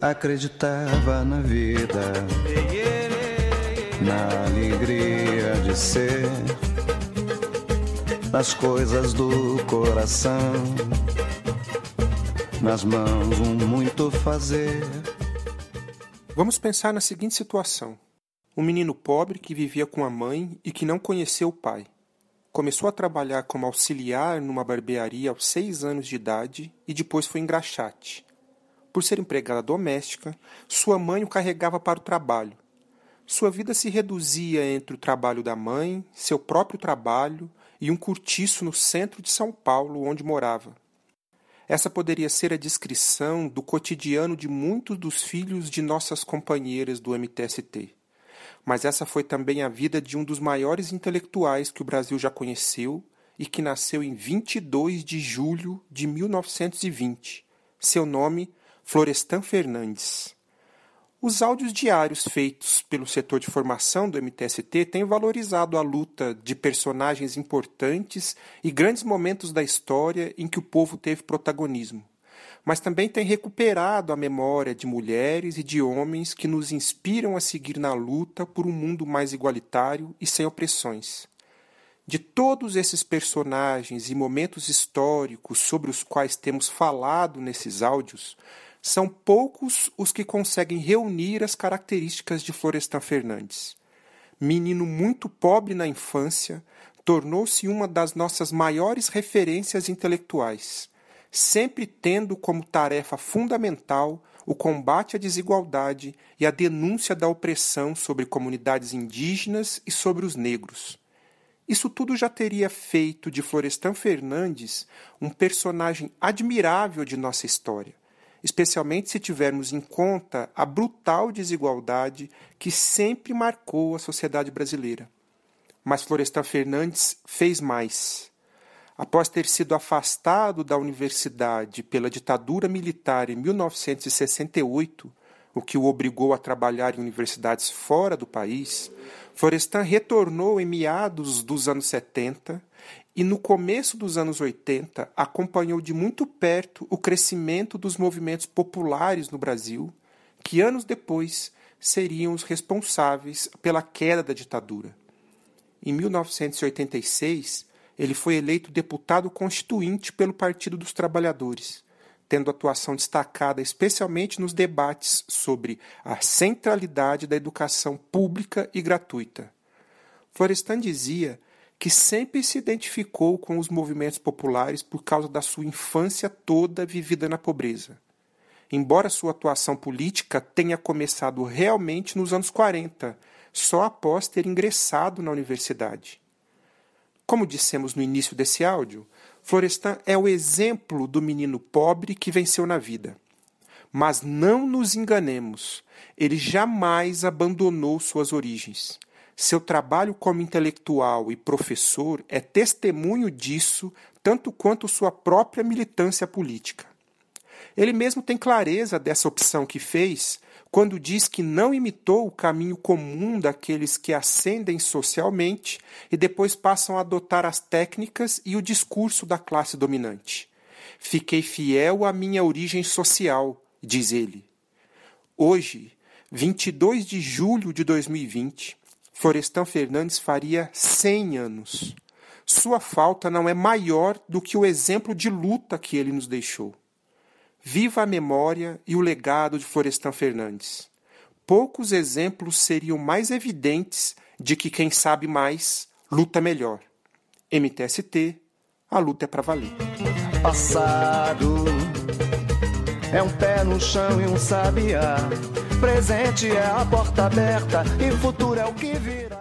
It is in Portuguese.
acreditava na vida, na alegria de ser, nas coisas do coração, nas mãos um muito fazer. Vamos pensar na seguinte situação: um menino pobre que vivia com a mãe e que não conheceu o pai. Começou a trabalhar como auxiliar numa barbearia aos seis anos de idade e depois foi engraxate. Por ser empregada doméstica, sua mãe o carregava para o trabalho. Sua vida se reduzia entre o trabalho da mãe, seu próprio trabalho e um cortiço no centro de São Paulo, onde morava. Essa poderia ser a descrição do cotidiano de muitos dos filhos de nossas companheiras do MTST. Mas essa foi também a vida de um dos maiores intelectuais que o Brasil já conheceu e que nasceu em 22 de julho de 1920. Seu nome, Florestan Fernandes. Os áudios diários feitos pelo setor de formação do MTST têm valorizado a luta de personagens importantes e grandes momentos da história em que o povo teve protagonismo, mas também tem recuperado a memória de mulheres e de homens que nos inspiram a seguir na luta por um mundo mais igualitário e sem opressões. De todos esses personagens e momentos históricos sobre os quais temos falado nesses áudios, são poucos os que conseguem reunir as características de Florestan Fernandes. Menino muito pobre na infância, tornou-se uma das nossas maiores referências intelectuais, sempre tendo como tarefa fundamental o combate à desigualdade e a denúncia da opressão sobre comunidades indígenas e sobre os negros. Isso tudo já teria feito de Florestan Fernandes um personagem admirável de nossa história especialmente se tivermos em conta a brutal desigualdade que sempre marcou a sociedade brasileira. Mas Florestan Fernandes fez mais. Após ter sido afastado da universidade pela ditadura militar em 1968, o que o obrigou a trabalhar em universidades fora do país, Florestan retornou em meados dos anos 70 e no começo dos anos 80 acompanhou de muito perto o crescimento dos movimentos populares no Brasil, que anos depois seriam os responsáveis pela queda da ditadura. Em 1986, ele foi eleito deputado constituinte pelo Partido dos Trabalhadores, tendo atuação destacada especialmente nos debates sobre a centralidade da educação pública e gratuita. Florestan dizia que sempre se identificou com os movimentos populares por causa da sua infância toda vivida na pobreza. Embora sua atuação política tenha começado realmente nos anos 40, só após ter ingressado na universidade. Como dissemos no início desse áudio, Florestan é o exemplo do menino pobre que venceu na vida. Mas não nos enganemos, ele jamais abandonou suas origens. Seu trabalho como intelectual e professor é testemunho disso, tanto quanto sua própria militância política. Ele mesmo tem clareza dessa opção que fez quando diz que não imitou o caminho comum daqueles que ascendem socialmente e depois passam a adotar as técnicas e o discurso da classe dominante. Fiquei fiel à minha origem social, diz ele. Hoje, 22 de julho de 2020, Florestan Fernandes faria 100 anos. Sua falta não é maior do que o exemplo de luta que ele nos deixou. Viva a memória e o legado de Florestan Fernandes. Poucos exemplos seriam mais evidentes de que quem sabe mais luta melhor. MTST, a luta é para valer. Passado é um pé no chão e um sabiá. Presente é a porta aberta e futuro é o que virá.